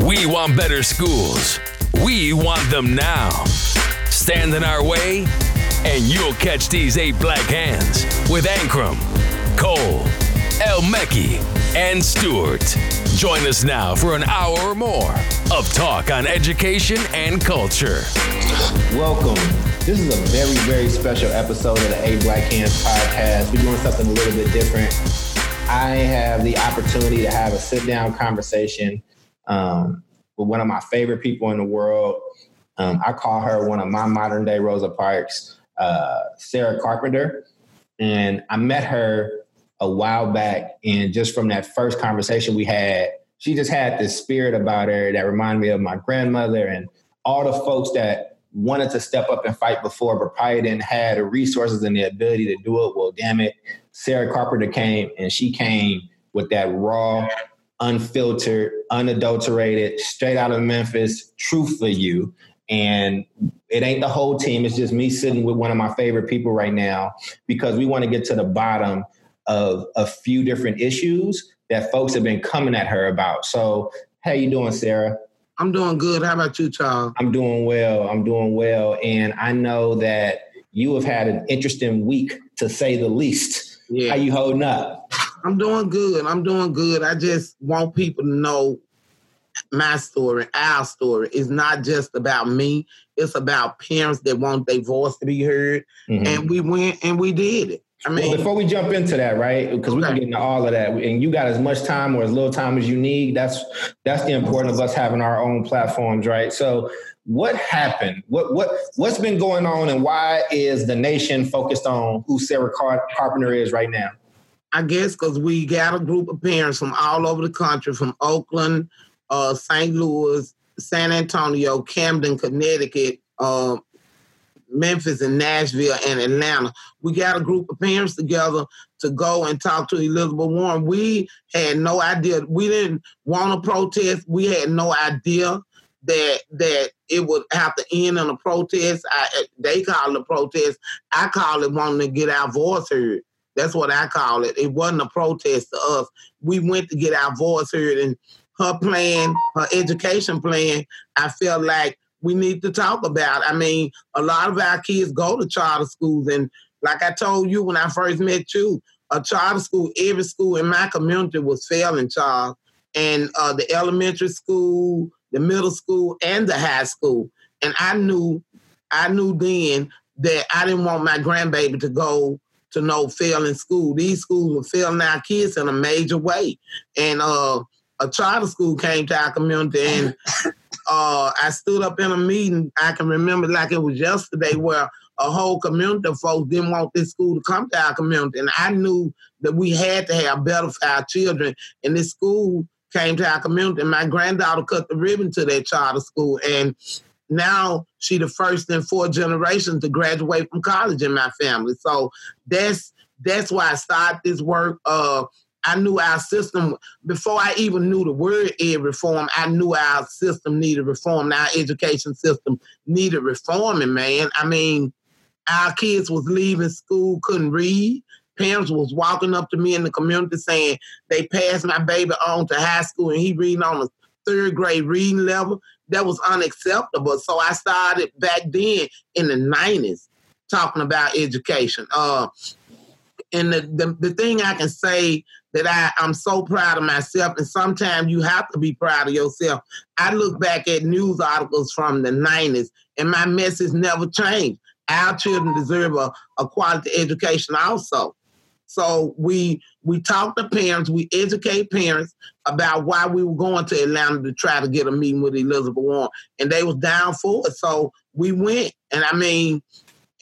We want better schools. We want them now. Stand in our way, and you'll catch these eight black hands with Ankrum, Cole, El Mekki, and Stewart. Join us now for an hour or more of talk on education and culture. Welcome. This is a very, very special episode of the 8 Black Hands podcast. We're doing something a little bit different. I have the opportunity to have a sit down conversation um, with one of my favorite people in the world. Um, I call her one of my modern day Rosa Parks, uh, Sarah Carpenter. And I met her a while back. And just from that first conversation we had, she just had this spirit about her that reminded me of my grandmother and all the folks that wanted to step up and fight before, but probably didn't have the resources and the ability to do it. Well, damn it. Sarah Carpenter came and she came with that raw, unfiltered, unadulterated, straight out of Memphis truth for you. And it ain't the whole team. It's just me sitting with one of my favorite people right now because we want to get to the bottom of a few different issues that folks have been coming at her about. So, how you doing, Sarah? I'm doing good. How about you, Charles? I'm doing well. I'm doing well, and I know that you have had an interesting week, to say the least. Yeah. How you holding up? I'm doing good. I'm doing good. I just want people to know my story, our story, is not just about me. It's about parents that want their voice to be heard, mm-hmm. and we went and we did it. I mean, well, before we jump into that, right? Because okay. we can get into all of that, and you got as much time or as little time as you need. That's that's the importance of us having our own platforms, right? So, what happened? What what what's been going on, and why is the nation focused on who Sarah Car- Carpenter is right now? I guess because we got a group of parents from all over the country, from Oakland, uh, St. Louis, San Antonio, Camden, Connecticut, uh, Memphis and Nashville and Atlanta. We got a group of parents together to go and talk to Elizabeth Warren. We had no idea. We didn't want to protest. We had no idea that that it would have to end in a protest. I, they call it a protest. I call it wanting to get our voice heard. That's what I call it. It wasn't a protest to us. We went to get our voice heard, and her plan, her education plan, I felt like we need to talk about. I mean, a lot of our kids go to charter schools, and like I told you when I first met you, a charter school, every school in my community was failing, child, and uh, the elementary school, the middle school, and the high school. And I knew, I knew then that I didn't want my grandbaby to go to no failing school. These schools were failing our kids in a major way, and uh, a charter school came to our community and uh, I stood up in a meeting. I can remember like it was yesterday, where a whole community of folks didn't want this school to come to our community, and I knew that we had to have better for our children. And this school came to our community, and my granddaughter cut the ribbon to that charter school, and now she the first in four generations to graduate from college in my family. So that's that's why I started this work. Uh, I knew our system before I even knew the word ed reform. I knew our system needed reform. Our education system needed reforming. Man, I mean, our kids was leaving school, couldn't read. Parents was walking up to me in the community saying they passed my baby on to high school and he reading on a third grade reading level. That was unacceptable. So I started back then in the nineties talking about education. Uh, and the, the, the thing I can say that I, I'm so proud of myself, and sometimes you have to be proud of yourself. I look back at news articles from the 90s, and my message never changed. Our children deserve a, a quality education also. So we we talk to parents, we educate parents about why we were going to Atlanta to try to get a meeting with Elizabeth Warren, and they was down for it. So we went, and I mean,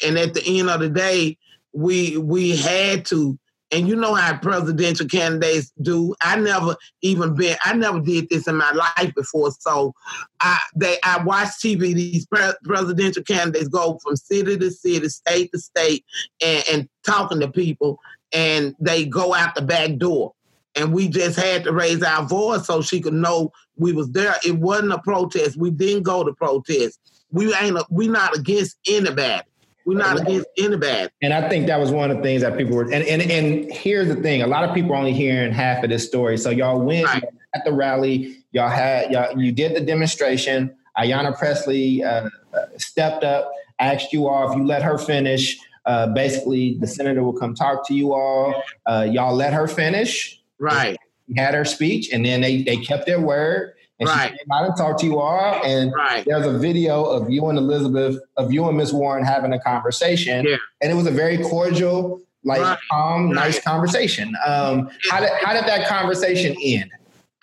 and at the end of the day, we we had to and you know how presidential candidates do. I never even been. I never did this in my life before. So, I they I watch TV. These pre- presidential candidates go from city to city, state to state, and, and talking to people, and they go out the back door. And we just had to raise our voice so she could know we was there. It wasn't a protest. We didn't go to protest. We ain't. A, we not against anybody. We're not against anybody. And I think that was one of the things that people were and and and here's the thing, a lot of people are only hearing half of this story. So y'all went right. at the rally. Y'all had y'all, you did the demonstration. Ayanna Pressley uh, stepped up, asked you all if you let her finish. Uh, basically, the senator will come talk to you all. Uh, y'all let her finish. Right. Had her speech, and then they they kept their word. And Right. she came out and talked to you all. And Right. there's a video of you and Elizabeth, of you and Miss Warren having a conversation. Yeah. And it was a very cordial, like Right. calm, nice conversation. Um, how did how did that conversation end?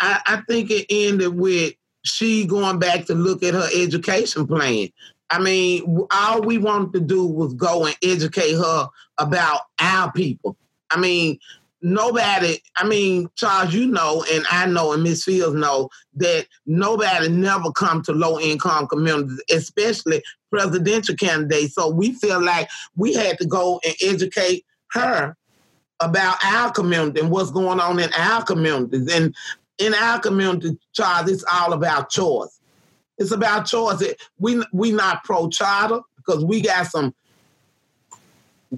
I, I think it ended with she going back to look at her education plan. I mean, all we wanted to do was go and educate her about our people. I mean, nobody, I mean, Charles, you know, and I know, and Miss Fields know that nobody never come to low income communities, especially presidential candidates. So we feel like we had to go and educate her about our community and what's going on in our communities. And in our community, Charles, it's all about choice. It's about choice. It- We we not pro charter because we got some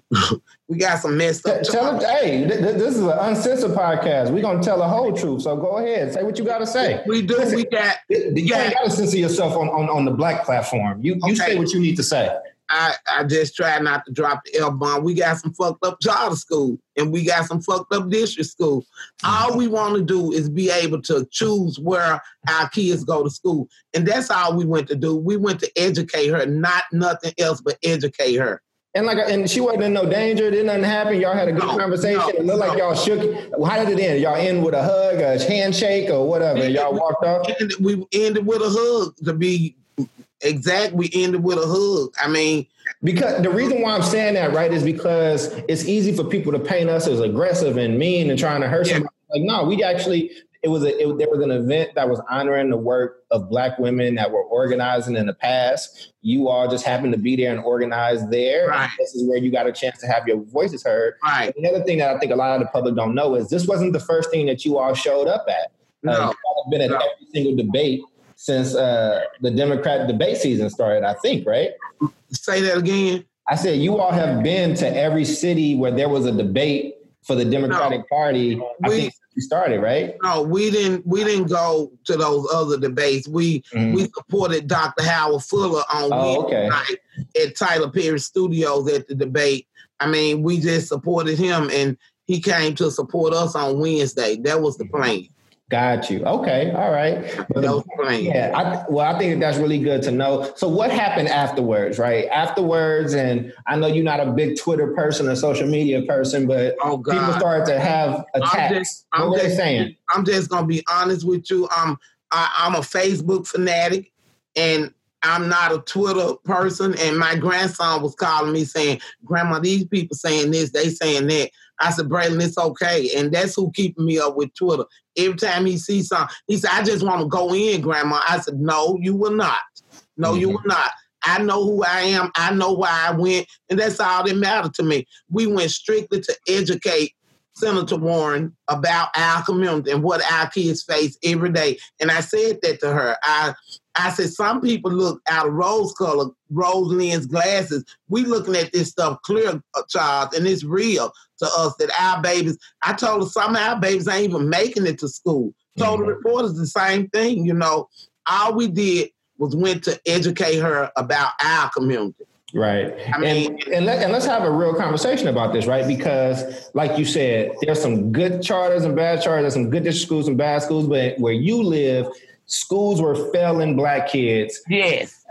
we got some messed up. Tell them, hey, th- th- this is an uncensored podcast. We're gonna tell the whole truth. So go ahead, say what you gotta say. We do. We got. You ain't gotta censor yourself on, on, on the black platform. You you Okay. say what you need to say. I, I just try not to drop the L bomb. We got some fucked up charter school and we got some fucked up district school. All we want to do is be able to choose where our kids go to school. And that's all we went to do. We went to educate her, not nothing else but educate her. And like, and she wasn't in no danger. Did nothing happen. Y'all had a good No, conversation. no, it looked like no. y'all shook. How did it end? Y'all end with a hug, a handshake, or whatever. Y'all walked off. We ended with a hug to be exact. We ended with a hug. I mean, Because the reason why I'm saying that, right, is because it's easy for people to paint us as aggressive and mean and trying to hurt Yeah. somebody. Like, no, we actually. It was a. It, there was an event that was honoring the work of Black women that were organizing in the past. You all just happened to be there and organize there. Right. This is where you got a chance to have your voices heard. right. The other thing that I think a lot of the public don't know is this wasn't the first thing that you all showed up at. Uh, No. have been at No. every single debate since uh, the Democrat debate season started, I think, right? Say that again. I said you all have been to every city where there was a debate for the Democratic Party. I We- think you started, right? No, we didn't. We didn't go to those other debates. We Mhm. we supported Dr. Howard Fuller on Oh, okay. Wednesday night at Tyler Perry Studios at the debate. I mean, we just supported him, and he came to support us on Wednesday. That was the plan. Got you. Okay. All right. But That the- was the plan. Yeah, I, well, I think that that's really good to know. So, what happened afterwards, right? Afterwards, and I know you're not a big Twitter person or social media person, but Oh people started to have I'm attacks. just, I'm what were they saying? I'm just gonna be honest with you. I'm I, I'm a Facebook fanatic, and I'm not a Twitter person. And my grandson was calling me saying, "Grandma, these people saying this, they saying that." I said, "Braylon, it's okay," and that's who keeping me up with Twitter. Every time he sees something, he said, "I just want to go in, Grandma." I said, "No, you will not. No, you Mhm. will not." I know who I am. I know why I went, and that's all that mattered to me. We went strictly to educate Senator Warren about our community and what our kids face every day. And I said that to her. I I said some people look out of rose color, rose lens glasses. We looking at this stuff clear, uh, Charles, and it's real to us that our babies. I told her some of our babies ain't even making it to school. Told the Mhm. reporters the same thing. You know, all we did was went to educate her about our community. Right. I mean- and and, let, and let's have a real conversation about this, right? Because, like you said, there's some good charters and bad charters, there's some good district schools and bad schools, but where you live, schools were failing black kids Yes.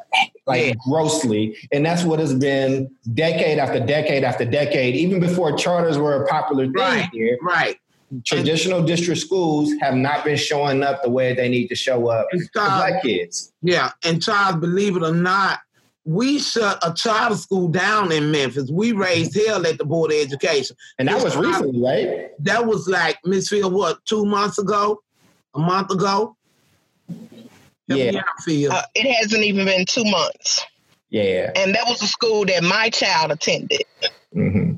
like Yeah. grossly. And that's what has been decade after decade after decade, even before charters were a popular thing Right. here. Right. Traditional district schools have not been showing up the way they need to show up And for black kids. Yeah, and child, believe it or not, we shut a charter school down in Memphis. We raised hell at the Board of Education. And that was recently, right? That was like Miss Field, what, two months ago? A month ago? Help me Yeah. out, Uh, it hasn't even been two months. Yeah. And that was a school that my child attended. hmm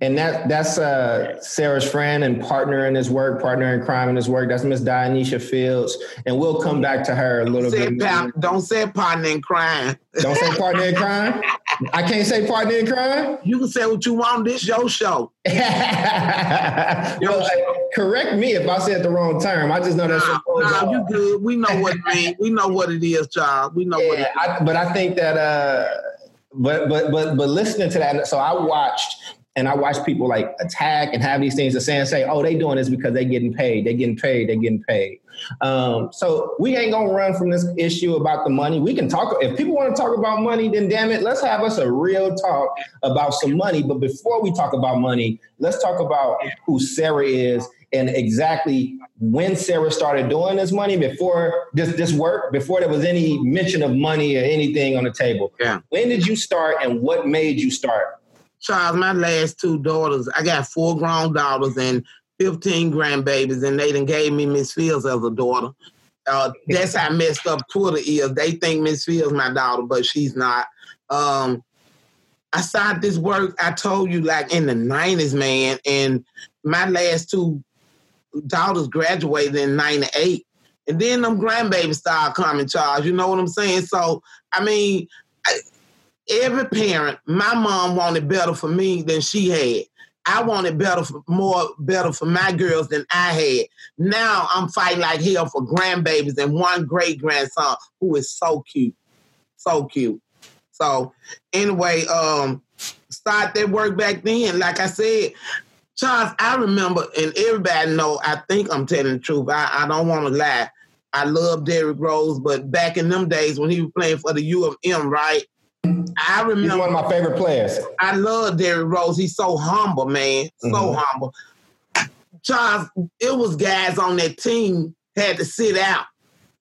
And that that's uh, Sarah's friend and partner in his work, partner in crime in his work. That's Miss Dionysia Fields, and we'll come back to her a little Say bit. pal- don't say partner in crime. Don't say partner in crime. I can't say partner in crime. You can say what you want. This your show. well, correct me if I said the wrong term. I just know that's. Nah, nah you good. We know what it means. We know what it is, child. We know yeah, what it is. I, but I think that. uh but but but but listening to that, so I watched and I watch people like attack and have these things to say and say, oh, they doing this because they getting paid. They getting paid. They getting paid. Um, so we ain't gonna run from this issue about the money. We can talk if people want to talk about money, then damn it, let's have us a real talk about some money. But before we talk about money, let's talk about who Sarah is and exactly when Sarah started doing this money before this this work, before there was any mention of money or anything on the table. Yeah. When did you start and what made you start? Charles, my last two daughters, I got four grown daughters and 15 grandbabies, and they done gave me Miss Fields as a daughter. Uh, that's how messed up Twitter is. They think Miss Fields my daughter, but she's not. Um, I started this work, I told you, like in the 90s, man, and my last two daughters graduated in 98. And then them grandbabies started coming, Charles. You know what I'm saying? So, I mean, I, every parent, my mom wanted better for me than she had. I wanted better for more better for my girls than I had. Now I'm fighting like hell for grandbabies and one great grandson who is so cute. So cute. So anyway, um, start that work back then. Like I said, Charles, I remember, and everybody know, I think I'm telling the truth. I, I don't want to lie. I love Derrick Rose, but back in them days when he was playing for the U of M, right? I remember He's one of my favorite players. I love Derrick Rose. He's so humble, man. So mm-hmm. humble. Charles, it was guys on that team had to sit out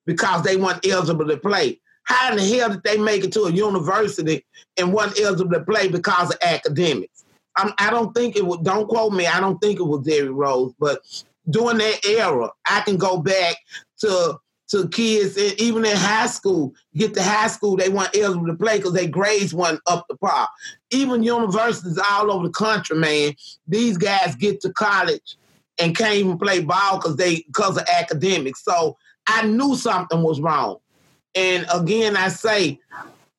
because they weren't eligible to play. How in the hell did they make it to a university and weren't eligible to play because of academics? I'm, I do not think it would. Don't quote me. I don't think it was Derrick Rose, but during that era, I can go back to to kids, even in high school, get to high school, they weren't eligible to play because their grades weren't up to par. Even universities all over the country, man, these guys get to college and can't even play ball because they because of academics. So I knew something was wrong. And again, I say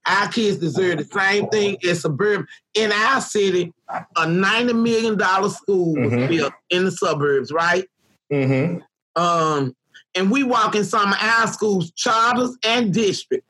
our kids deserve the same thing as suburban. In our city, a ninety million dollar school was mm-hmm. built in the suburbs, right? Mm-hmm. Um, and we walk in some of our schools, charters and district.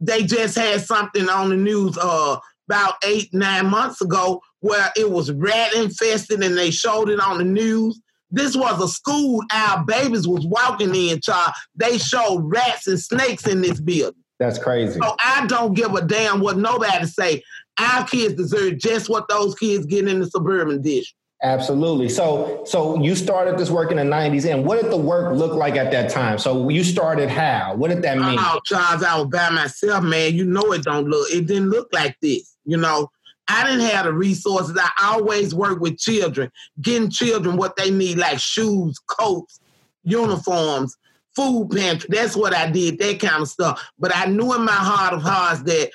They just had something on the news uh, about eight, nine months ago where it was rat infested and they showed it on the news. This was a school our babies was walking in, child. They showed rats and snakes in this building. That's crazy. So I don't give a damn what nobody say. Our kids deserve just what those kids get in the suburban district. Absolutely. So, so you started this work in the '90s, and what did the work look like at that time? So you started how? What did that mean? Oh, Charles, I was by myself, man. You know it don't look. It didn't look like this. You know, I didn't have the resources. I always work with children, getting children what they need, like shoes, coats, uniforms, food pantry. That's what I did, that kind of stuff. But I knew in my heart of hearts that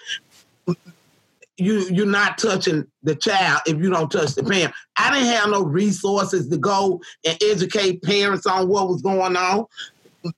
you you're not touching the child if you don't touch the parent. I didn't have no resources to go and educate parents on what was going on.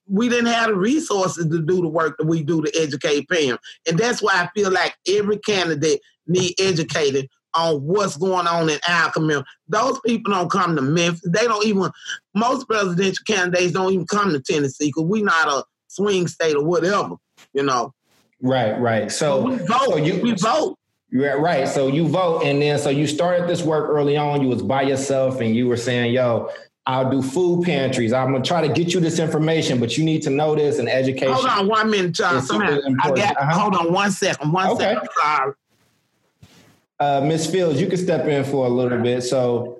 We didn't have the resources to do the work that we do to educate parents. And that's why I feel like every candidate need educated on what's going on in our community. Those people don't come to Memphis. They don't even most presidential candidates don't even come to Tennessee because we not a swing state or whatever, you know. Right, right. So, we vote. So you, we vote. Yeah, right. So you vote, and then so you started this work early on. You was by yourself, and you were saying, "Yo, I'll do food pantries. I'm gonna try to get you this information, but you need to know this and education." Hold on one minute, John. I got. Uh-huh. Hold on one second. One okay. second. Sorry. Uh, Miss Fields, you can step in for a little bit. So,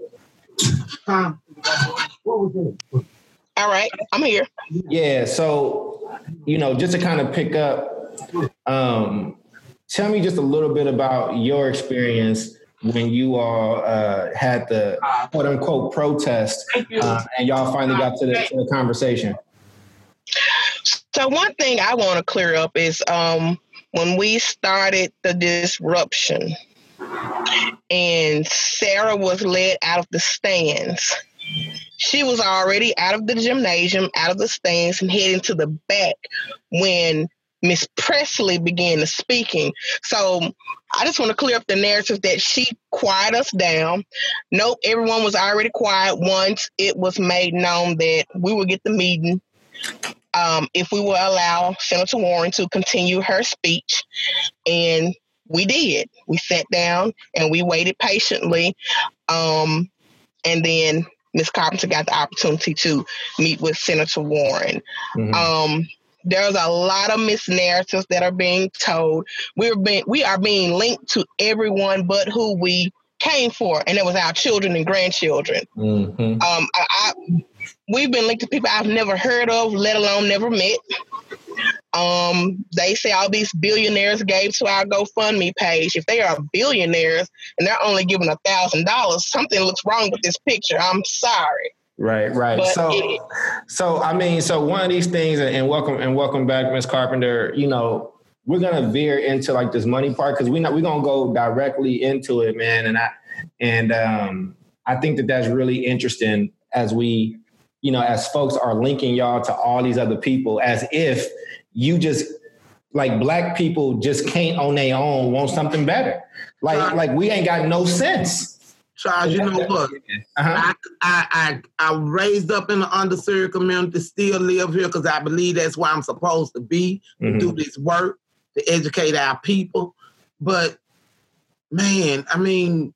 what? All right, I'm here. Yeah. So, you know, just to kind of pick up, um, tell me just a little bit about your experience when you all uh, had the quote unquote protest uh, and y'all finally got to the, to the, conversation. So, one thing I want to clear up is um, when we started the disruption and Sarah was led out of the stands. She was already out of the gymnasium, out of the stands, and heading to the back when Miss Pressley began speaking. So I just want to clear up the narrative that she quieted us down. Nope, everyone was already quiet once it was made known that we would get the meeting. Um, if we would allow Senator Warren to continue her speech. And we did. We sat down and we waited patiently. Um, and then Ms. Carpenter got the opportunity to meet with Senator Warren. Mm-hmm. Um, there's a lot of misnarratives that are being told. We're being we are being linked to everyone but who we came for, and it was our children and grandchildren. Mm-hmm. Um, I, I, we've been linked to people I've never heard of, let alone never met. Um, they say all these billionaires gave to our GoFundMe page. If they are billionaires and they're only giving a thousand dollars, something looks wrong with this picture. I'm sorry. Right, right. But so, it, so I mean, so one of these things, and welcome and welcome back, Miss Carpenter. You know, we're gonna veer into like this money part because we not we're gonna go directly into it, man. And I and um, I think that that's really interesting as we, you know, as folks are linking y'all to all these other people, as if you just like black people just can't on their own want something better. Like like we ain't got no sense. Charles, you know what? Uh-huh. I, I, I I raised up in the underserved community, still live here because I believe that's where I'm supposed to be mm-hmm. to do this work to educate our people. But man, I mean,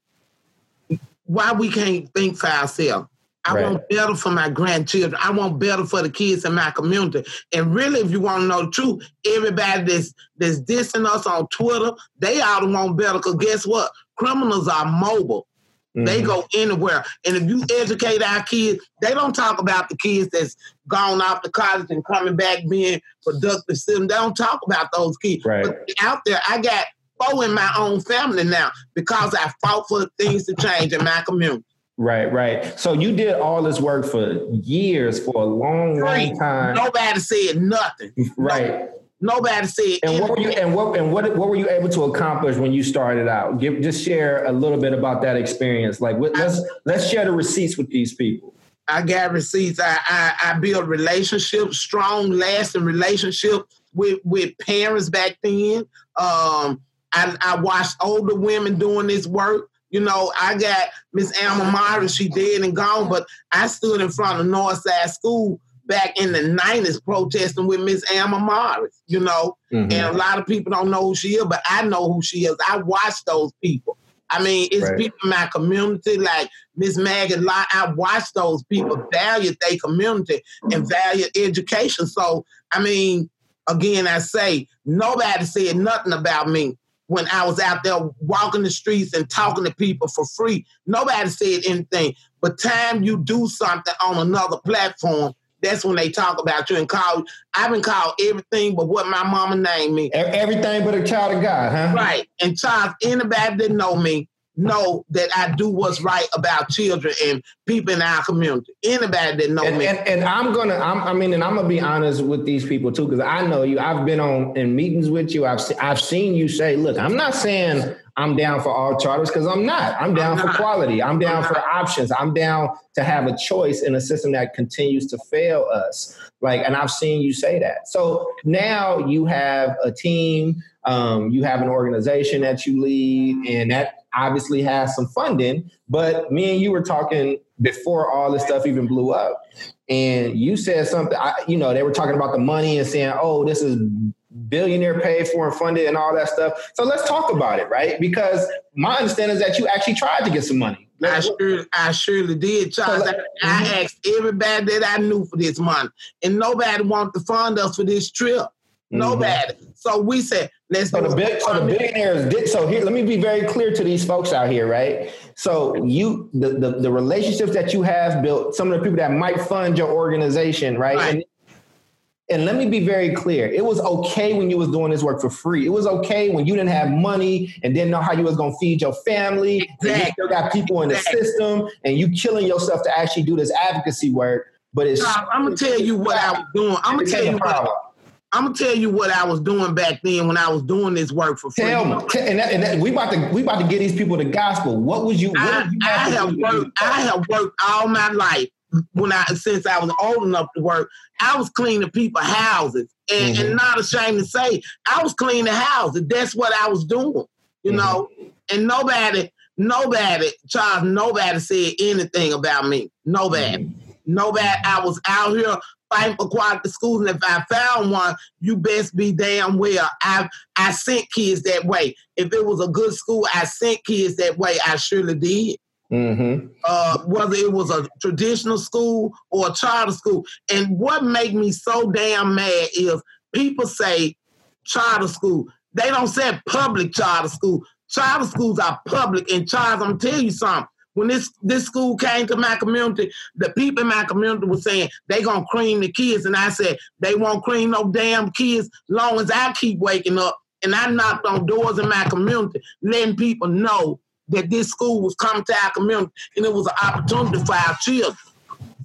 why we can't think for ourselves? I right. want better for my grandchildren. I want better for the kids in my community. And really, if you want to know the truth, everybody that's that's dissing us on Twitter, they all want better. Cause guess what? Criminals are mobile. Mm-hmm. They go anywhere. And if you educate our kids, they don't talk about the kids that's gone off to college and coming back being productive citizens. They don't talk about those kids. Right. But out there, I got four in my own family now because I fought for things to change in my community. Right, right. So you did all this work for years, for a long, long time. Nobody said nothing. Right. No, nobody said. And what were you and what and what what were you able to accomplish when you started out? Give just share a little bit about that experience. Like let's I, let's share the receipts with these people. I got receipts. I I, I built relationships, strong, lasting relationships with with parents back then. Um, I, I watched older women doing this work. You know, I got Miss Alma Myra, she dead and gone, but I stood in front of Northside School back in the 90s protesting with Miss Alma Morris, you know. Mm-hmm. And a lot of people don't know who she is, but I know who she is. I watch those people. I mean, it's right. people in my community like Miss Maggie Lott. I watch those people value their community and value education. So, I mean, again, I say nobody said nothing about me when I was out there walking the streets and talking to people for free. Nobody said anything. But time you do something on another platform, that's when they talk about you and call. I've been called everything but what my mama named me. Everything but a child of God, huh? Right. And Charles, anybody that know me know that I do what's right about children and people in our community. Anybody that know and, me. And, and I'm gonna, I'm, i mean, and I'm gonna be honest with these people too, because I know you. I've been on in meetings with you. I've I've seen you say, look, I'm not saying I'm down for all charters because I'm not. I'm down I'm for quality. I'm down I'm for options. I'm down to have a choice in a system that continues to fail us. Like, and I've seen you say that. So now you have a team. Um, you have an organization that you lead, and that obviously has some funding, but me and you were talking before all this stuff even blew up. And you said something, I, you know, they were talking about the money and saying, oh, this is billionaire paid for and funded and all that stuff. So let's talk about it, right? Because my understanding is that you actually tried to get some money. I sure, I surely did, Charles. So, I, I mm-hmm. asked everybody that I knew for this money, and nobody wanted to fund us for this trip. Mm-hmm. Nobody. So we said, let's so the, big, so the billionaires did so here. Let me be very clear to these folks out here, right? So you the, the, the relationships that you have built, some of the people that might fund your organization, right? right. And, and let me be very clear. It was okay when you was doing this work for free. It was okay when you didn't have money and didn't know how you was gonna feed your family. Exactly. And you still got people in the system and you killing yourself to actually do this advocacy work. But it's I'm gonna tell you what I was doing. I'm gonna tell you what I'm gonna tell you what I was doing back then when I was doing this work for free. Tell me, and, that, and that, we about to we about to get these people the gospel. What was you? What I, you I have worked. I have worked all my life when I since I was old enough to work, I was cleaning people's houses, and, mm-hmm. and not ashamed to say, I was cleaning houses. That's what I was doing, you mm-hmm. know. And nobody, nobody, Charles, nobody said anything about me. Nobody, mm-hmm. nobody. I was out here fighting for quality schools, and if I found one, you best be damn well. I I sent kids that way. If it was a good school, I sent kids that way. I surely did. Mm-hmm. Uh, whether it was a traditional school or a charter school. And what made me so damn mad is people say charter school. They don't say public charter school. Charter schools are public. And Charles, I'm tell you something. When this this school came to my community, the people in my community were saying they gonna cream the kids, and I said they won't cream no damn kids long as I keep waking up. And I knocked on doors in my community, letting people know that this school was coming to our community and it was an opportunity for our children.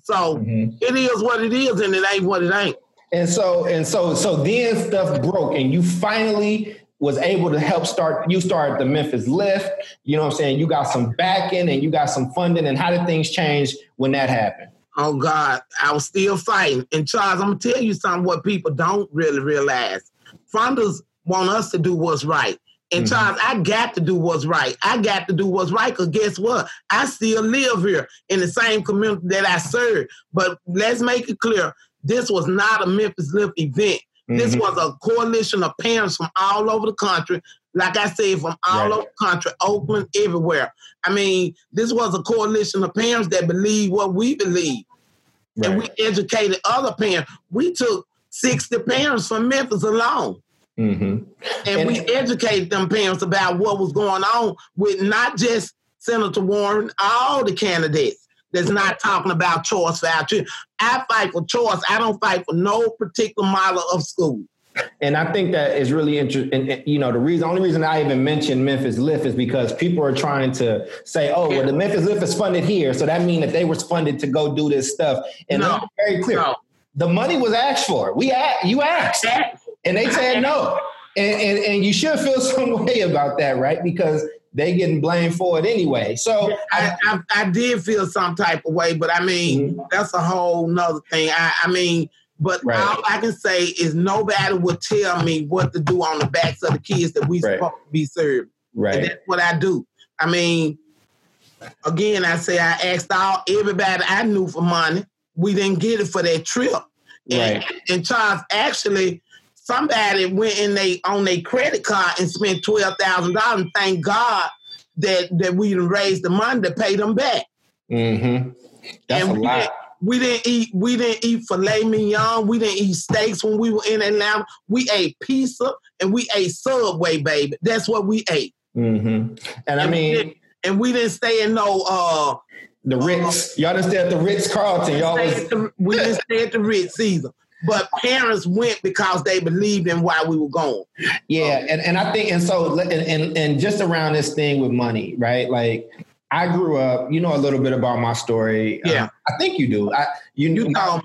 So mm-hmm. it is what it is and it ain't what it ain't. And so and so so then stuff broke and you finally was able to help start you started the Memphis Lift, you know what I'm saying? You got some backing and you got some funding and how did things change when that happened? Oh God, I was still fighting. And Charles, I'm gonna tell you something what people don't really realize. Funders want us to do what's right. And mm-hmm. Charles, I got to do what's right. I got to do what's right because guess what? I still live here in the same community that I serve. But let's make it clear this was not a Memphis Lift event. Mm-hmm. This was a coalition of parents from all over the country. Like I said, from all right. over the country, Oakland, everywhere. I mean, this was a coalition of parents that believe what we believe. Right. And we educated other parents. We took 60 parents from Memphis alone. Mm-hmm. And, and, we educated them parents about what was going on with not just Senator Warren, all the candidates that's not talking about choice for our children. I fight for choice. I don't fight for no particular model of school. And I think that is really interesting. And, you know, the reason, only reason I even mentioned Memphis Lift is because people are trying to say, "Oh, well, the Memphis Lift is funded here, so that means that they were funded to go do this stuff." And no, very clear, no. the money was asked for. We asked, you asked and they said no. And, and, and you should feel some way about that, right? Because they getting blamed for it anyway. So I, I, I did feel some type of way, but I mean mm-hmm. that's a whole nother thing. I, I mean, but right. all I can say is nobody would tell me what to do on the backs of the kids that we right. supposed to be serving. Right. And that's what I do. I mean, again, I say I asked all everybody I knew for money. We didn't get it for that trip. And, right. and Charles actually somebody went in they on their credit card and spent twelve thousand dollars. And thank God that that we raised the money to pay them back. Mm-hmm. That's and a we lot. Didn't, we didn't eat. We didn't eat filet mignon. We didn't eat steaks when we were in Atlanta. We ate pizza and we ate Subway, baby. That's what we ate. Mm-hmm. And, and I mean, and we didn't stay in no uh the Ritz. Uh, y'all didn't stay at the Ritz Carlton. Y'all was... the, we didn't stay at the Ritz either but parents went because they believed in why we were going. Yeah, and, and I think and so and, and and just around this thing with money, right? Like I grew up, you know a little bit about my story. Yeah, um, I think you do. I you you know.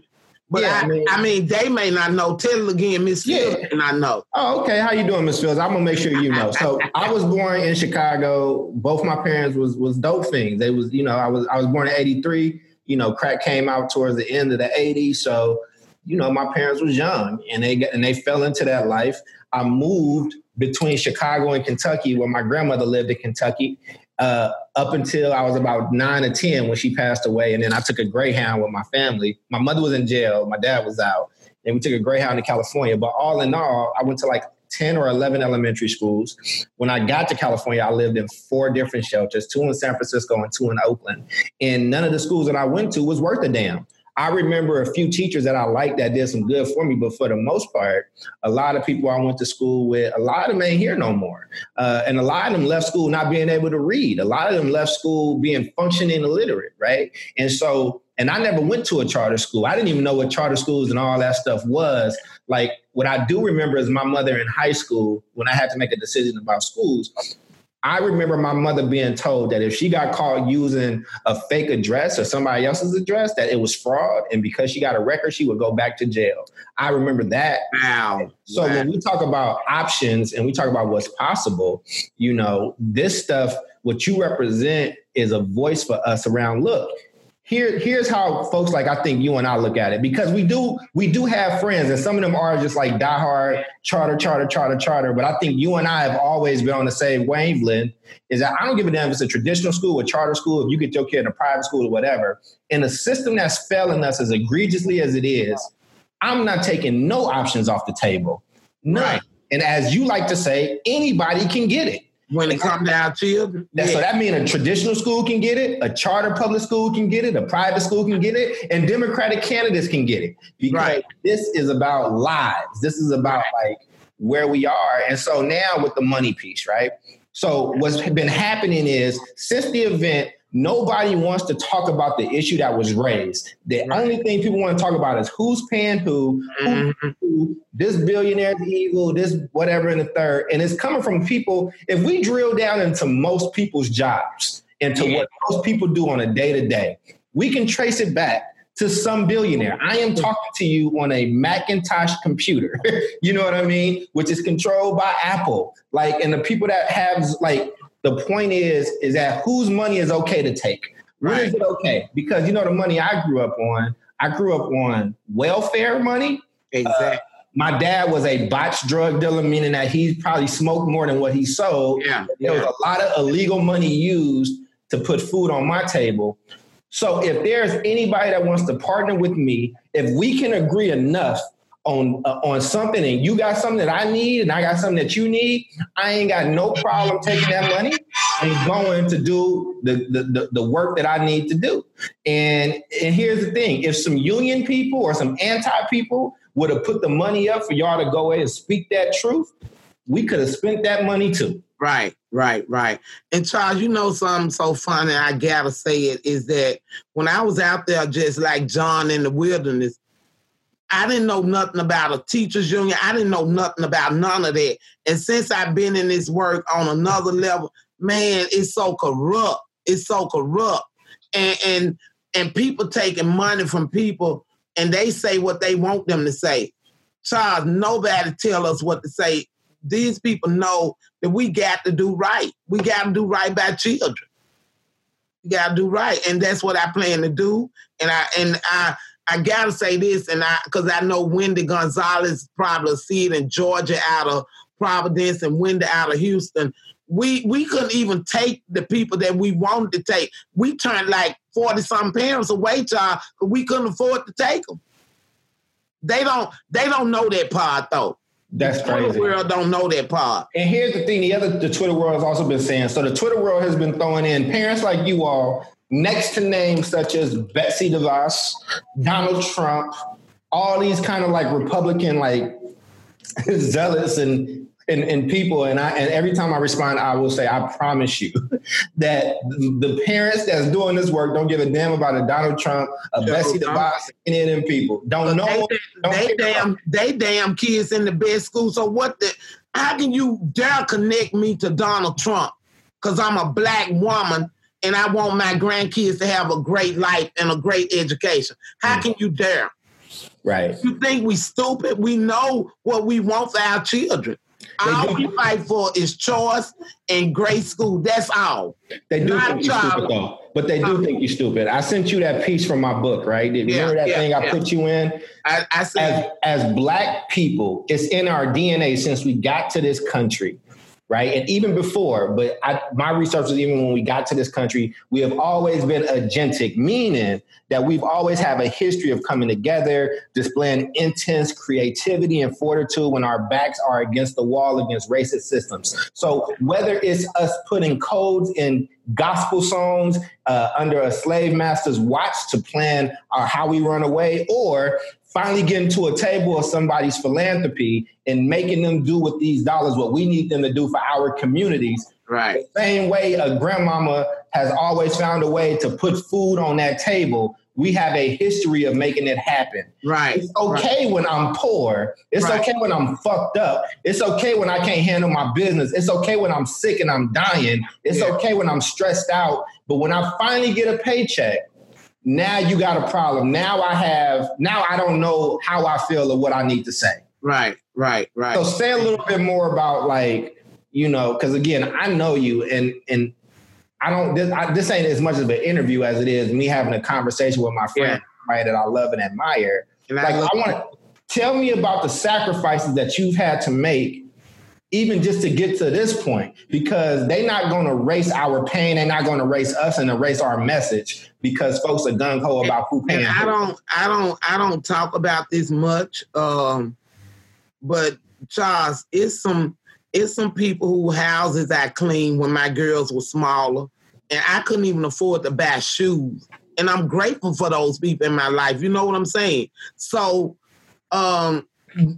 But yeah, I, I, mean, I, mean, they may not know. Tell again, Miss yeah. Fields, and I know. Oh, okay. How you doing, Miss Fields? I'm gonna make sure you know. So I was born in Chicago. Both my parents was was dope things. They was, you know, I was I was born in '83. You know, crack came out towards the end of the '80s. So you know, my parents was young and they and they fell into that life. I moved between Chicago and Kentucky, where my grandmother lived in Kentucky, uh, up until I was about nine or ten when she passed away. And then I took a Greyhound with my family. My mother was in jail, my dad was out, and we took a Greyhound to California. But all in all, I went to like 10 or 11 elementary schools. When I got to California, I lived in four different shelters, two in San Francisco and two in Oakland. And none of the schools that I went to was worth a damn. I remember a few teachers that I liked that did some good for me, but for the most part, a lot of people I went to school with, a lot of them ain't here no more. Uh, and a lot of them left school not being able to read. A lot of them left school being functioning illiterate, right? And so, and I never went to a charter school. I didn't even know what charter schools and all that stuff was. Like, what I do remember is my mother in high school, when I had to make a decision about schools, I remember my mother being told that if she got caught using a fake address or somebody else's address, that it was fraud. And because she got a record, she would go back to jail. I remember that. Wow. So wow. when we talk about options and we talk about what's possible, you know, this stuff, what you represent is a voice for us around look, here here's how folks like I think you and I look at it because we do we do have friends and some of them are just like diehard charter charter charter charter but I think you and I have always been on the same wavelength is that I don't give a damn if it's a traditional school or charter school if you get your kid in a private school or whatever. In a system that's failing us as egregiously as it is I'm not taking no options off the table. None. Right. and as you like to say anybody can get it when it comes down to you. Yeah. So that means a traditional school can get it, a charter public school can get it, a private school can get it, and Democratic candidates can get it. Because right. this is about lives. This is about like where we are. And so now with the money piece, right? So what's been happening is since the event, Nobody wants to talk about the issue that was raised. The right. only thing people want to talk about is who's paying who, mm-hmm. who, this billionaire's evil, this whatever in the third. And it's coming from people. If we drill down into most people's jobs, into yeah. what most people do on a day to day, we can trace it back to some billionaire. I am talking to you on a Macintosh computer. you know what I mean? Which is controlled by Apple. Like, and the people that have like the point is, is that whose money is okay to take? When right. is it okay? Because you know the money I grew up on, I grew up on welfare money. Exactly. Uh, my dad was a botched drug dealer, meaning that he probably smoked more than what he sold. Yeah, there was a lot of illegal money used to put food on my table. So if there's anybody that wants to partner with me, if we can agree enough on uh, on something and you got something that I need and I got something that you need, I ain't got no problem taking that money and going to do the, the, the, the, work that I need to do. And and here's the thing: if some union people or some anti people would have put the money up for y'all to go in and speak that truth, we could have spent that money too. Right, right, right. And Charles, you know something so funny, I gotta say it, is that when I was out there just like John in the wilderness, I didn't know nothing about a teachers union. I didn't know nothing about none of that. And since I've been in this work on another level, man, it's so corrupt. It's so corrupt. And and and people taking money from people and they say what they want them to say. Charles, nobody tell us what to say. These people know that we got to do right. We got to do right by children. We got to do right, and that's what I plan to do. And I and I I gotta say this, and I because I know Wendy Gonzalez probably see it in Georgia out of Providence and Wendy out of Houston. We we couldn't even take the people that we wanted to take. We turned like forty some parents away, child, because we couldn't afford to take them. They don't they don't know that part though. That's the crazy. Twitter world don't know that part. And here's the thing: the other the Twitter world has also been saying. So the Twitter world has been throwing in parents like you all next to names such as Betsy DeVos, Donald Trump, all these kind of like Republican like zealots and and, and people and I and every time I respond, I will say, I promise you that the parents that's doing this work don't give a damn about a Donald Trump, a Joe, Betsy DeVos, any of them people. Don't know. They, don't they damn they damn kids in the best school. So what the how can you dare connect me to Donald Trump? Because I'm a black woman and I want my grandkids to have a great life and a great education. How mm. can you dare? Right. You think we stupid? We know what we want for our children. All we fight for is choice and great school. That's all. They do Not think you're stupid though. But they do uh-huh. think you're stupid. I sent you that piece from my book, right? You yeah, remember that yeah, thing I yeah. put you in? I, I as, as black people, it's in our DNA since we got to this country right? And even before, but I, my research was even when we got to this country, we have always been agentic, meaning that we've always have a history of coming together, displaying intense creativity and fortitude when our backs are against the wall against racist systems. So whether it's us putting codes in gospel songs uh, under a slave master's watch to plan our, how we run away, or finally getting to a table of somebody's philanthropy and making them do with these dollars what we need them to do for our communities. Right. The same way a grandmama has always found a way to put food on that table. We have a history of making it happen. Right. It's okay right. when I'm poor. It's right. okay when I'm fucked up. It's okay when I can't handle my business. It's okay when I'm sick and I'm dying. It's yeah. okay when I'm stressed out. But when I finally get a paycheck, now you got a problem. Now I have, now I don't know how I feel or what I need to say. Right, right, right. So say a little bit more about like, you know, because again, I know you and and I don't. This, I, this ain't as much of an interview as it is me having a conversation with my friend, yeah. right? That I love and admire. And like I, I want to tell me about the sacrifices that you've had to make, even just to get to this point, because they're not going to erase our pain. They're not going to erase us and erase our message because folks are gung ho about who paying. I don't. I don't. I don't talk about this much. Um, but Charles, it's some it's some people who houses I cleaned when my girls were smaller, and I couldn't even afford to buy shoes. And I'm grateful for those people in my life. You know what I'm saying? So, um,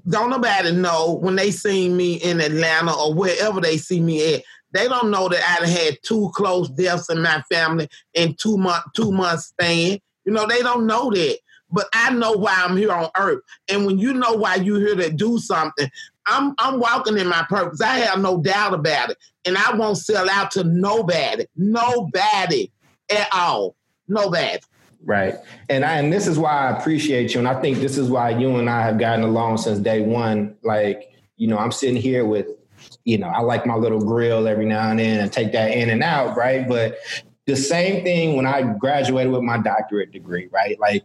don't nobody know when they see me in Atlanta or wherever they see me at. They don't know that I had two close deaths in my family in two month two months span. You know, they don't know that. But I know why I'm here on earth. And when you know why you're here to do something, I'm I'm walking in my purpose. I have no doubt about it. And I won't sell out to nobody. Nobody at all. Nobody. Right. And I and this is why I appreciate you. And I think this is why you and I have gotten along since day one. Like, you know, I'm sitting here with, you know, I like my little grill every now and then and take that in and out, right? But the same thing when I graduated with my doctorate degree, right? Like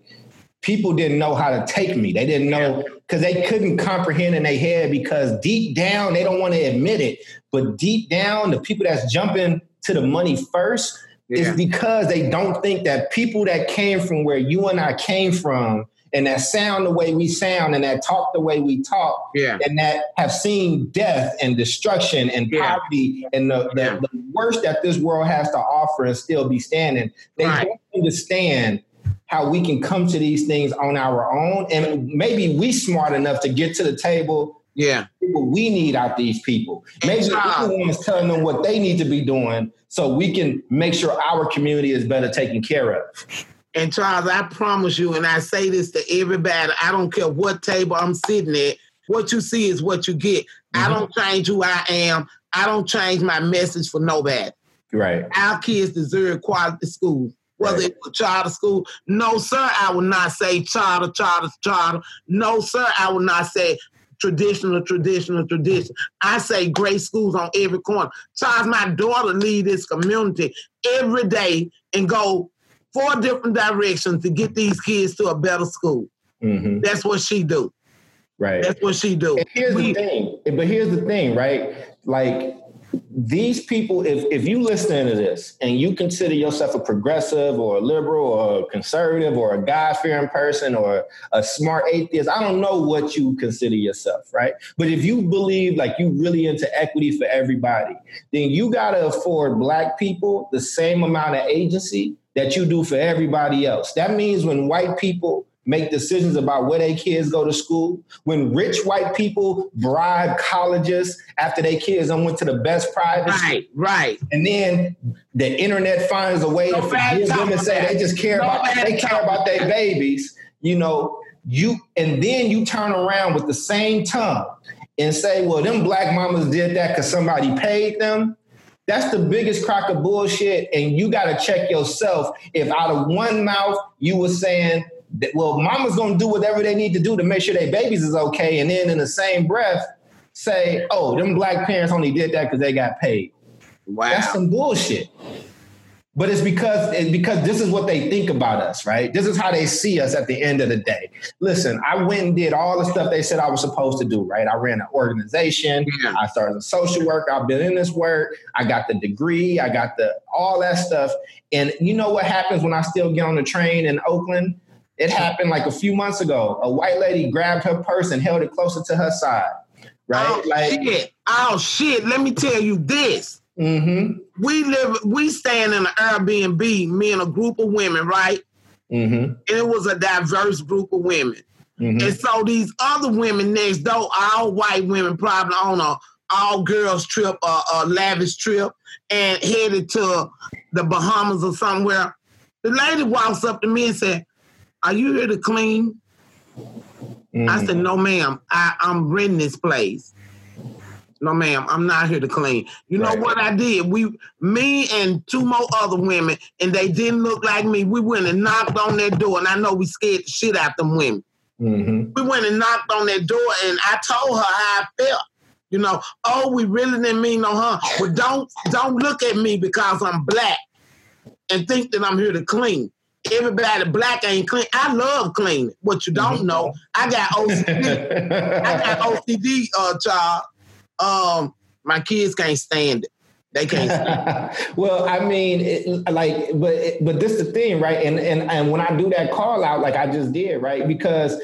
people didn't know how to take me. They didn't know because they couldn't comprehend in their head because deep down they don't want to admit it. But deep down, the people that's jumping to the money first yeah. is because they don't think that people that came from where you and I came from and that sound the way we sound and that talk the way we talk yeah. and that have seen death and destruction and yeah. poverty and the, the, yeah. the, worst that this world has to offer and still be standing they right. don't understand how we can come to these things on our own. And maybe we smart enough to get to the table. Yeah. We need out these people. Maybe we're the ones telling them what they need to be doing so we can make sure our community is better taken care of. And Charles, I promise you, and I say this to everybody, I don't care what table I'm sitting at, what you see is what you get. Mm-hmm. I don't change who I am. I don't change my message for nobody. Right. Our kids deserve quality schools whether right. it's a charter school. No, sir, I will not say charter, charter, charter. No, sir, I will not say traditional, traditional, tradition. I say great schools on every corner. Charles, my daughter lead this community every day and go four different directions to get these kids to a better school. Mm-hmm. That's what she do. Right. That's what she do. And here's we, the thing. But here's the thing, right? Like these people, if, if you listen to this and you consider yourself a progressive or a liberal or a conservative or a God fearing person or a smart atheist, I don't know what you consider yourself, right? But if you believe like you really into equity for everybody, then you got to afford black people the same amount of agency that you do for everybody else. That means when white people make decisions about where their kids go to school. When rich white people bribe colleges after their kids and went to the best private Right, right. And then the internet finds a way no to forgive them and say they just care no about they care about their babies, you know, you and then you turn around with the same tongue and say, well, them black mamas did that because somebody paid them. That's the biggest crock of bullshit. And you got to check yourself if out of one mouth you were saying well, mama's gonna do whatever they need to do to make sure their babies is okay, and then in the same breath say, "Oh, them black parents only did that because they got paid." Wow, that's some bullshit. But it's because it's because this is what they think about us, right? This is how they see us at the end of the day. Listen, I went and did all the stuff they said I was supposed to do, right? I ran an organization. Yeah. I started a social work. I've been in this work. I got the degree. I got the all that stuff. And you know what happens when I still get on the train in Oakland? It happened like a few months ago. A white lady grabbed her purse and held it closer to her side. Right? Oh, like, shit. Oh shit. Let me tell you this. Mm-hmm. We live, we stand in an Airbnb, me and a group of women, right? Mm-hmm. And it was a diverse group of women. Mm-hmm. And so these other women next door, all white women, probably on a all girls trip, a, a lavish trip, and headed to the Bahamas or somewhere. The lady walks up to me and said, are you here to clean? Mm. I said, No, ma'am. I, I'm renting this place. No, ma'am, I'm not here to clean. You right. know what I did? We, me and two more other women, and they didn't look like me. We went and knocked on their door, and I know we scared the shit out of them women. Mm-hmm. We went and knocked on their door, and I told her how I felt. You know, oh, we really didn't mean no harm. But don't don't look at me because I'm black. and think that I'm here to clean. Everybody black ain't clean. I love cleaning. What you don't know, I got OCD. I got OCD, uh, child. Um, my kids can't stand it. They can't. well, I mean, it, like, but but this the thing, right? And and and when I do that call out, like I just did, right? Because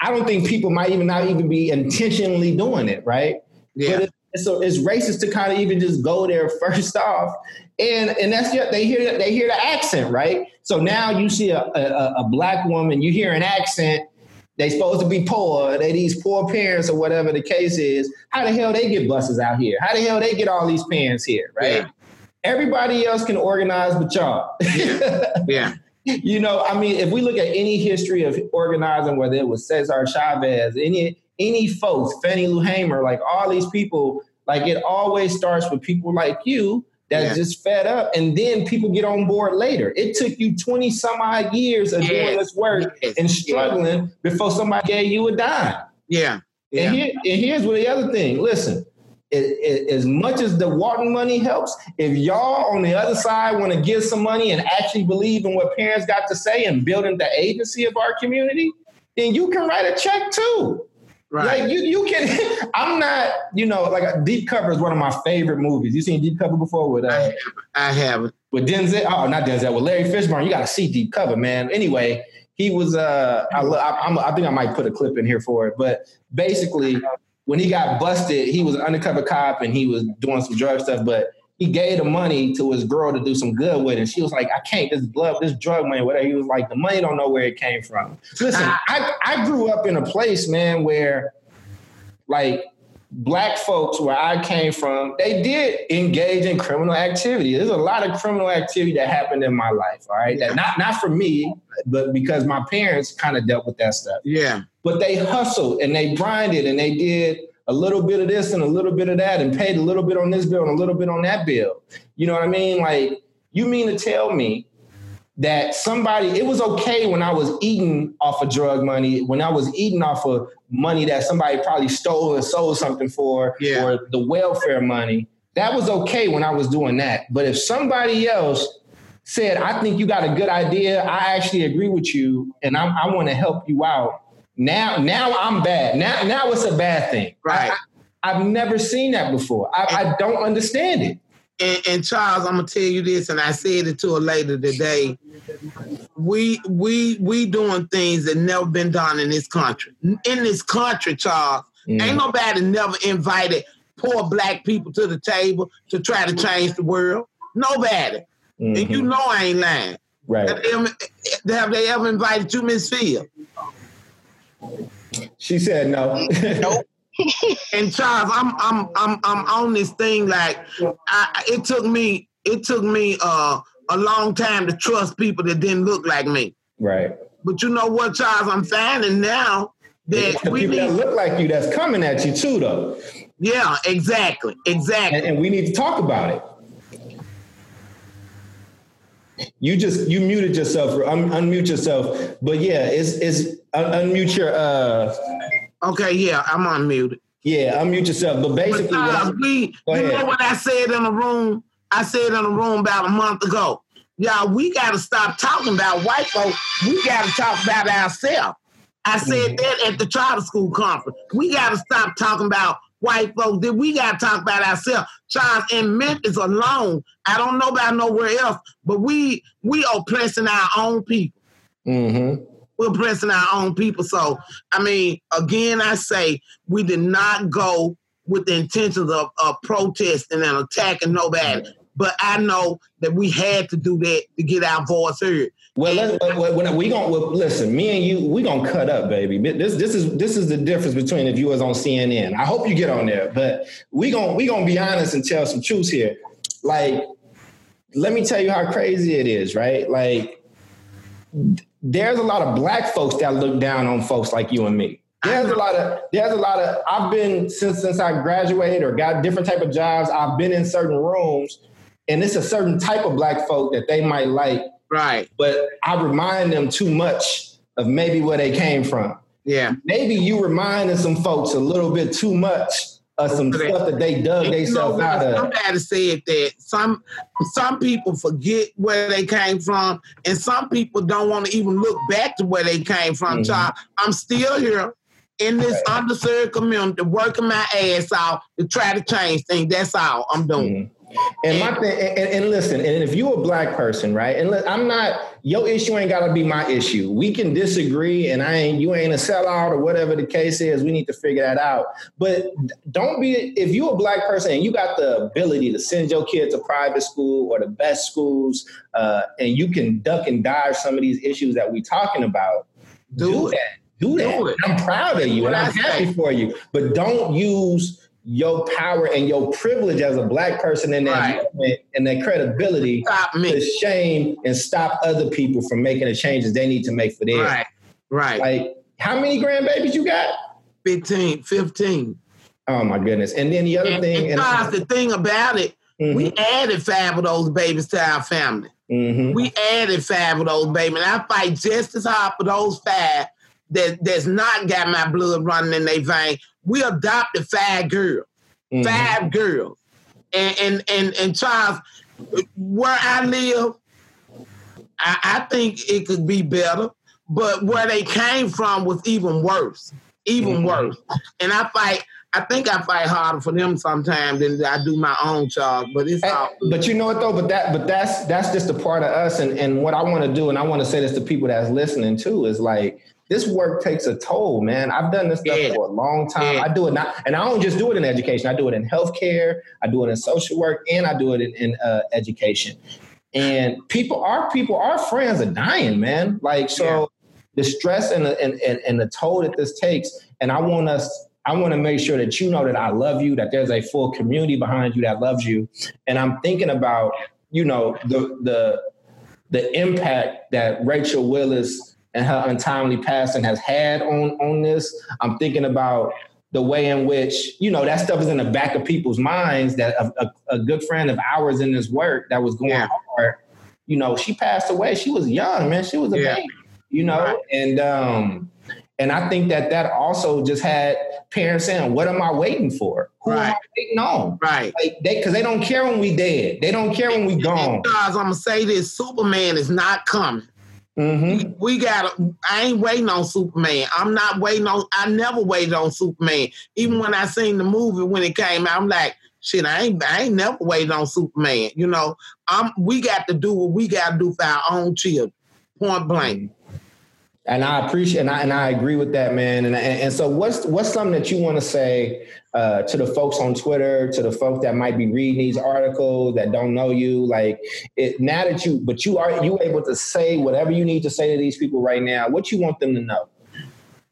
I don't think people might even not even be intentionally doing it, right? Yeah. But it's, so it's racist to kind of even just go there first off, and and that's yet they hear they hear the accent, right? So now you see a, a, a black woman, you hear an accent. They supposed to be poor. They these poor parents or whatever the case is. How the hell they get buses out here? How the hell they get all these parents here, right? Yeah. Everybody else can organize but y'all. Yeah. you know, I mean, if we look at any history of organizing, whether it was Cesar Chavez, any any folks, Fannie Lou Hamer, like all these people, like it always starts with people like you that's Yeah. just fed up, and then people get on board later. It took you twenty some odd years of doing this work Yes. and struggling before somebody gave you a dime. Yeah. Yeah. And, here, and here's what the other thing. Listen, it, it, as much as the Walton money helps, if y'all on the other side want to give some money and actually believe in what parents got to say and building the agency of our community, then you can write a check too. Right. Like you, you can. I'm not, you know, like Deep Cover is one of my favorite movies. You seen Deep Cover before with uh, I haven't. with Denzel. Oh, not Denzel. With Larry Fishburne. You got to see Deep Cover, man. Anyway, he was. Uh, I, I, I'm, I think I might put a clip in here for it. But basically, when he got busted, he was an undercover cop and he was doing some drug stuff. But he gave the money to his girl to do some good with, and she was like, "I can't. This blood, this drug money, whatever." He was like, "The money don't know where it came from." Listen, ah. I, I grew up in a place, man, where like black folks where I came from, they did engage in criminal activity. There's a lot of criminal activity that happened in my life, all right? That not not for me, but because my parents kind of dealt with that stuff. Yeah. But they hustled and they grinded and they did a little bit of this and a little bit of that and paid a little bit on this bill and a little bit on that bill. You know what I mean? Like, you mean to tell me that somebody, it was okay when I was eating off of drug money, when I was eating off of money that somebody probably stole and sold something for, Yeah. or the welfare money. That was okay when I was doing that. But if somebody else said, I think you got a good idea, I actually agree with you, and I'm, I want to help you out. Now, now I'm bad. Now, now it's a bad thing. Right. I, have never seen that before. I, I don't understand it. And, and Charles, I'm gonna tell you this, and I said it to her later today. We we we doing things that never been done in this country. In this country, Charles, Mm. ain't nobody never invited poor black people to the table to try to change the world. Nobody. And you Mhm. know I ain't lying. right. Have they ever, have they ever invited you, Miss Field? She said no. Nope. And Charles, I'm I'm I'm I'm on this thing like I, it took me it took me uh, a long time to trust people that didn't look like me. right. But you know what, Charles? I'm finding now that The we people that look like you that's coming at you too, though. Yeah, exactly, exactly. And, and we need to talk about it. You just you muted yourself, un- unmute yourself. But yeah, it's it's un- unmute your uh Okay, yeah, I'm unmuted. yeah, unmute yourself. But But basically, what Charles, I'm- we, you ahead. know what I said in the room? I said in the room about a month ago. Y'all, we got to stop talking about white folks. We got to talk about ourselves. I said Mm-hmm. that at the charter school conference. We got to stop talking about white folks. Then we got to talk about ourselves. Charles, in Memphis alone, I don't know about nowhere else, but we we oppressing our own people. Mhm. We're oppressing our own people. So, I mean, again, I say we did not go with the intentions of, of protesting and attacking nobody. But I know that we had to do that to get our voice heard. Well, when, when we gonna well, listen. Me and you, we gonna cut up, baby. This this is this is the difference between if you was on CNN. I hope you get on there, but we gonna we gonna be honest and tell some truths here. Like, let me tell you how crazy it is, right? Like, there's a lot of black folks that look down on folks like you and me. There's a lot of there's a lot of I've been since since I graduated or got different type of jobs. I've been in certain rooms, and it's a certain type of black folk that they might like Right. but I remind them too much of maybe where they came from. Yeah. Maybe you reminding some folks a little bit too much uh, some stuff that they dug themselves out of. Somebody said that some some people forget where they came from, and some people don't want to even look back to where they came from. Mm-hmm. Child, I'm still here in this right. underserved community, working my ass out to try to change things. That's all I'm doing. Mm-hmm. And my thing, and, and, listen, and if you're a black person, right? And I'm not your issue ain't gotta be my issue. We can disagree, and I ain't you ain't a sellout or whatever the case is. We need to figure that out. But don't be if you're a black person and you got the ability to send your kid to private school or the best schools, uh, and you can duck and dodge some of these issues that we talking about. Do, do that. Do that. Do I'm proud of you, and I'm happy for you. But don't use your power and your privilege as a black person in that right. and that credibility to shame and stop other people from making the changes they need to make for theirs. Right. Right. Like, how many grandbabies you got? 15, 15. Oh my goodness. And then the other and, thing and, and the thing about it, mm-hmm. we added five of those babies to our family. Mm-hmm. We added five of those babies. And I fight just as hard for those five that that's not got my blood running in their vein. We adopted five girls, mm-hmm. five girls, and and and and Charles, where I live, I, I think it could be better, but where they came from was even worse, even mm-hmm. worse. And I fight. I think I fight harder for them sometimes than I do my own job, but it's all. But you know what though? But that, but that's that's just a part of us, and and what I want to do, and I want to say this to people that's listening too, is like this work takes a toll, man. I've done this stuff yeah. for a long time. Yeah. I do it now, and I don't just do it in education. I do it in healthcare. I do it in social work, and I do it in, in uh, education. And people, our people, our friends are dying, man. Like so, yeah. the stress and the and, and, and the toll that this takes. And I want us I want to make sure that you know that I love you, that there's a full community behind you that loves you. And I'm thinking about, you know, the the the impact that Rachel Willis and her untimely passing has had on on this. I'm thinking about the way in which you know that stuff is in the back of people's minds. That a, a, a good friend of ours in this work that was going yeah. hard, you know, she passed away. She was young, man. She was a yeah. baby, you know, right. and um, and I think that that also just had parents saying, "What am I waiting for? Who right. am I waiting on?" Right? Like they because they don't care when we dead. They don't care when we gone. Guys, I'm gonna say this: Superman is not coming. Mm-hmm. We, we got. I ain't waiting on Superman. I'm not waiting on. I never waited on Superman. Even when I seen the movie when it came out, I'm like, shit. I ain't. I ain't never waited on Superman. You know. I'm. We got to do what we got to do for our own children. Point blank. And I appreciate and I and I agree with that, man. And and, and so what's what's something that you want to say uh, to the folks on Twitter, to the folks that might be reading these articles that don't know you, like it, now that you, but you are you able to say whatever you need to say to these people right now. What you want them to know?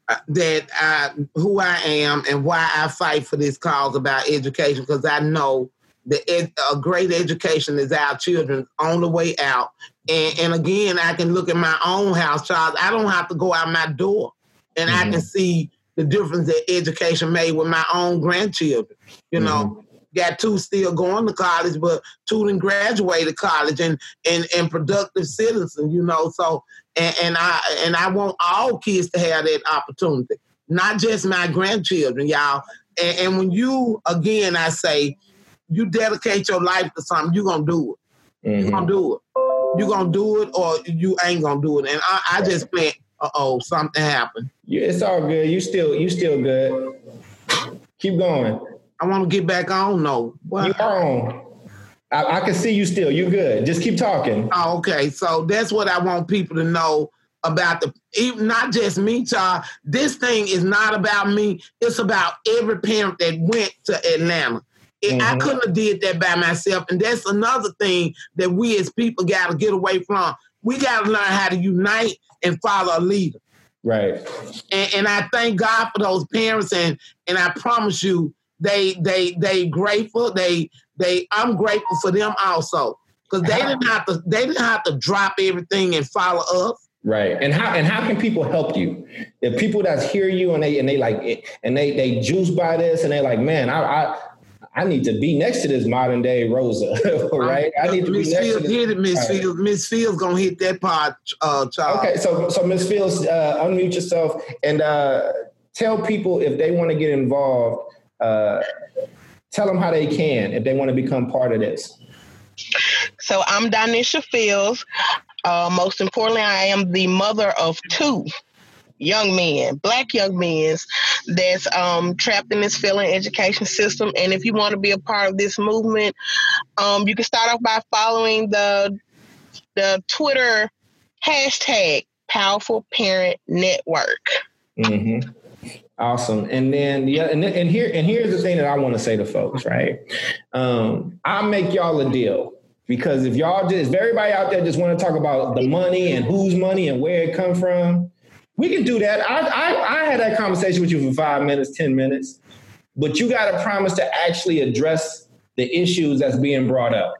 Uh, that I, who I am and why I fight for this cause about education because I know that ed, a great education is our children's on the way out. And, and again, I can look at my own house, child. I don't have to go out my door, and mm-hmm. I can see the difference that education made with my own grandchildren. You know, mm-hmm. got two still going to college, but two didn't graduated college and and and productive citizens. You know, so and, and I and I want all kids to have that opportunity, not just my grandchildren, y'all. And, and when you again, I say, you dedicate your life to something, you're gonna do it. Mm-hmm. You're gonna do it. You're gonna do it, or you ain't gonna do it. And I, I just went uh oh, something happened. Yeah, it's all good. You still you still good. Keep going. I want to get back on. No, what? you on. I, I, can see you still. You good. Just keep talking. Oh, okay, so that's what I want people to know about the even not just me, child. This thing is not about me. It's about every parent that went to Atlanta. Mm-hmm. I couldn't have did that by myself, and that's another thing that we as people got to get away from. We got to learn how to unite and follow a leader. Right. And, and I thank God for those parents, and and I promise you, they they they grateful. They they I'm grateful for them also because they didn't have to they didn't have to drop everything and follow us. Right. And how and how can people help you? If people that hear you and they and they like and they they juice by this and they like, man, I I I need to be next to this modern day Rosa, right? I need to Ms. be next Fields to hit it, Miss Fields. Miss Fields gonna hit that part, uh, child. Okay, so so Miss Fields, uh, unmute yourself and uh, tell people if they want to get involved. Uh, tell them how they can if they want to become part of this. So I'm Donisha Fields. Uh, most importantly, I am the mother of two young men, black young men that's um, trapped in this failing education system. And if you want to be a part of this movement, um, you can start off by following the the Twitter hashtag Powerful Parent Network. Mm-hmm. Awesome. And then yeah, and, and here and here's the thing that I want to say to folks, right? Um, I'll make y'all a deal. Because if y'all just if everybody out there just want to talk about the money and whose money and where it come from, we can do that. I, I, I had that conversation with you for five minutes, 10 minutes, but you got to promise to actually address the issues that's being brought up.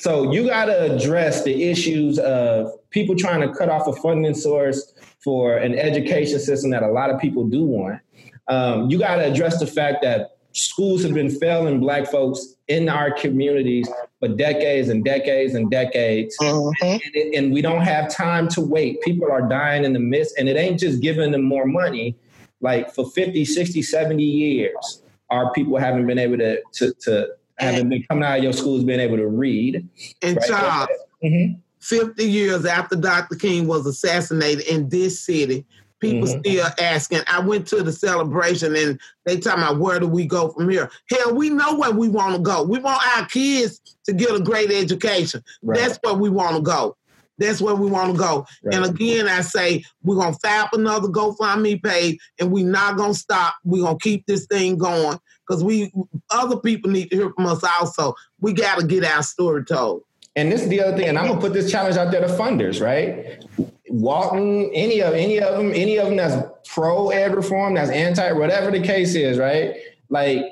So you got to address the issues of people trying to cut off a funding source for an education system that a lot of people do want. Um, you got to address the fact that schools have been failing Black folks in our communities for decades and decades and decades. Mm-hmm. And, it, and, we don't have time to wait. People are dying in the midst, and it ain't just giving them more money. Like for 50, 60, 70 years, our people haven't been able to, to, to haven't been coming out of your schools being able to read. And right? Charles, mm-hmm. 50 years after Dr. King was assassinated in this city, People mm-hmm. still asking. I went to the celebration and they talking about where do we go from here? Hell, we know where we want to go. We want our kids to get a great education. Right. That's where we want to go. That's where we want to go. Right. And again, I say we're gonna fap another GoFundMe page, and we're not gonna stop. We're gonna keep this thing going because we other people need to hear from us also. We got to get our story told. And this is the other thing, and I'm gonna put this challenge out there to funders, right? Walton, any of any of them, any of them that's pro ed reform, that's anti, whatever the case is, right? Like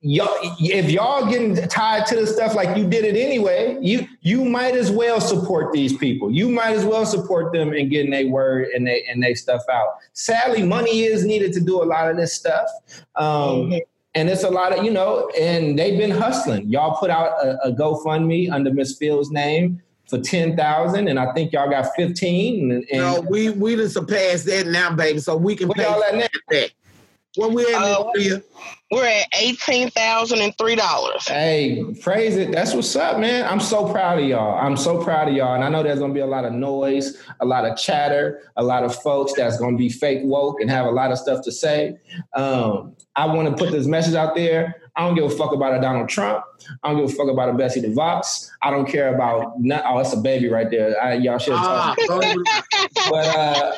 y'all, if y'all getting tied to the stuff like you did it anyway, you you might as well support these people. You might as well support them in getting their word and they and they stuff out. Sadly, money is needed to do a lot of this stuff. Um, mm-hmm. And it's a lot of, you know, and they've been hustling. Y'all put out a, a GoFundMe under Miss Fields' name for ten thousand, and I think y'all got fifteen. And, and no, we we done surpassed that now, baby. So we can pay y'all at now. What we at, uh, We're at eighteen thousand and three dollars. Hey, praise it. That's what's up, man. I'm so proud of y'all. I'm so proud of y'all, and I know there's gonna be a lot of noise, a lot of chatter, a lot of folks that's gonna be fake woke and have a lot of stuff to say. Um, I want to put this message out there. I don't give a fuck about a Donald Trump. I don't give a fuck about a Betsy DeVos. I don't care about not, oh, it's a baby right there. I, y'all should have ah, But uh,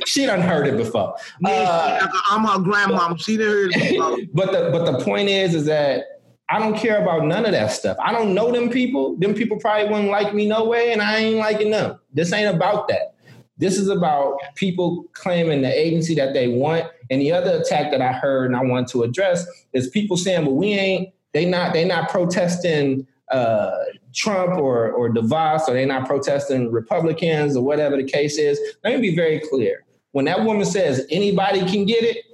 she done heard it before. Uh, I'm her grandmom. She done heard it before. But the but the point is, is that I don't care about none of that stuff. I don't know them people. Them people probably wouldn't like me no way, and I ain't liking them. This ain't about that. This is about people claiming the agency that they want. And the other attack that I heard and I want to address is people saying, well, we ain't, they not, they not protesting uh, Trump or, or DeVos, or they not protesting Republicans or whatever the case is. Let me be very clear. When that woman says anybody can get it,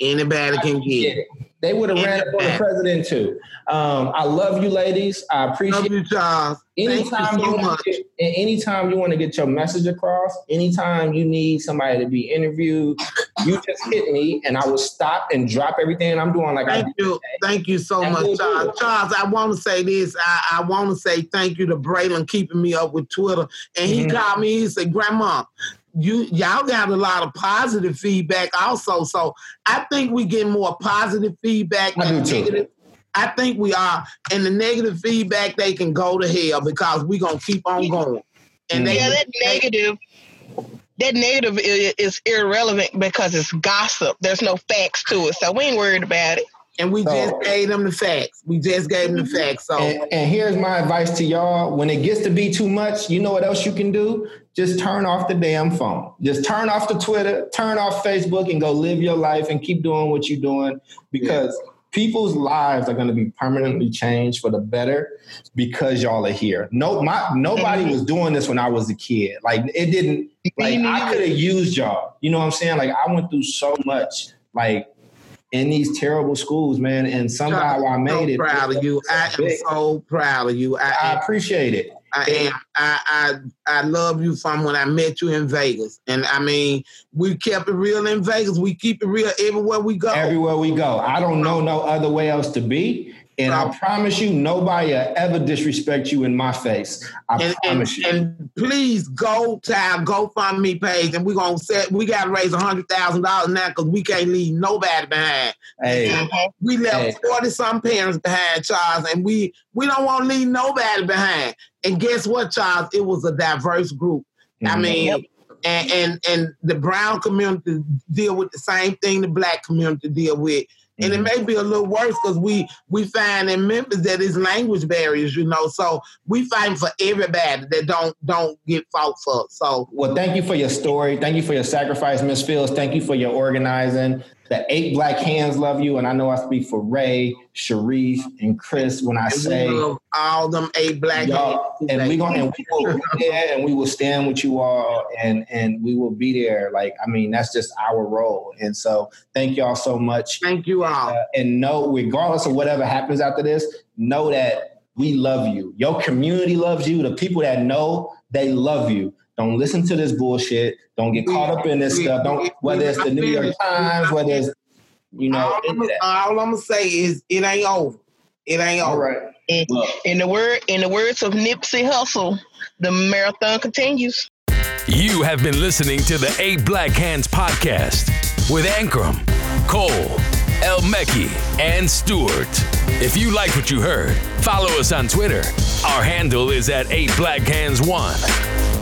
anybody can get it. They would have ran up on the president too. Um, I love you, ladies. I appreciate you, Charles. Anytime you, so you get, anytime you want to get your message across, anytime you need somebody to be interviewed, you just hit me, and I will stop and drop everything I'm doing. Like thank I you, thank you so much, Charles. Charles, I want to say this. I, I want to say thank you to Braylon keeping me up with Twitter, and he mm-hmm. called me. He said, "Grandma, you y'all got a lot of positive feedback also. So I think we get more positive feedback than negative. I think we are. And the negative feedback, they can go to hell because we're gonna keep on going. And yeah, that negative that negative is irrelevant because it's gossip. There's no facts to it. So we ain't worried about it. And we so, just gave them the facts. We just gave them the mm-hmm. facts. So and, and, here's my advice to y'all. When it gets to be too much, you know what else you can do? Just turn off the damn phone. Just turn off the Twitter, turn off Facebook, and go live your life and keep doing what you're doing because yeah. people's lives are going to be permanently changed for the better because y'all are here. No, my nobody mm-hmm. was doing this when I was a kid. Like it didn't like I could have used y'all. You know what I'm saying? Like I went through so much. Like in these terrible schools, man. And somehow I made so it. Proud of you. I am so proud of you. I, I appreciate it. I am. I, I I love you from when I met you in Vegas, and I mean, we kept it real in Vegas. We keep it real everywhere we go. Everywhere we go. I don't know no other way else to be. And I promise you, nobody will ever disrespect you in my face. I and, promise and, you. And please go to our GoFundMe page, and we're gonna set. We gotta raise a hundred thousand dollars now because we can't leave nobody behind. Hey. We left Hey. forty some parents behind, Charles, and we we don't want to leave nobody behind. And guess what, Charles? It was a diverse group. I Mhm. mean, and, and and the brown community deal with the same thing the black community deal with. And it Mhm. may be a little worse because we we find in Memphis that it's language barriers, you know. So we fight for everybody that don't don't get fought for. So Well, thank you for your story. Thank you for your sacrifice, Miss Fields. Thank you for your organizing. The eight black hands love you, and I know I speak for Ray, Sharif, and Chris when I say we love all them eight black y'all, hands. and we gonna and we will be there, and we will stand with you all, and and we will be there. Like I mean, that's just our role. And so, thank y'all so much. Thank you all. Uh, and know, regardless of whatever happens after this, know that we love you. Your community loves you. The people that know, they love you. Don't listen to this bullshit. Don't get caught up in this stuff. Don't whether it's the New York Times, whether it's you know. all, I'm, any of that. all I'm gonna say is it ain't over. It ain't All over. right. Look, In the word, in the words of Nipsey Hussle, the marathon continues. You have been listening to the Eight Black Hands podcast with Ankrum, Cole, El Mekki, and Stewart. If you like what you heard, follow us on Twitter. Our handle is at Eight Black Hands One.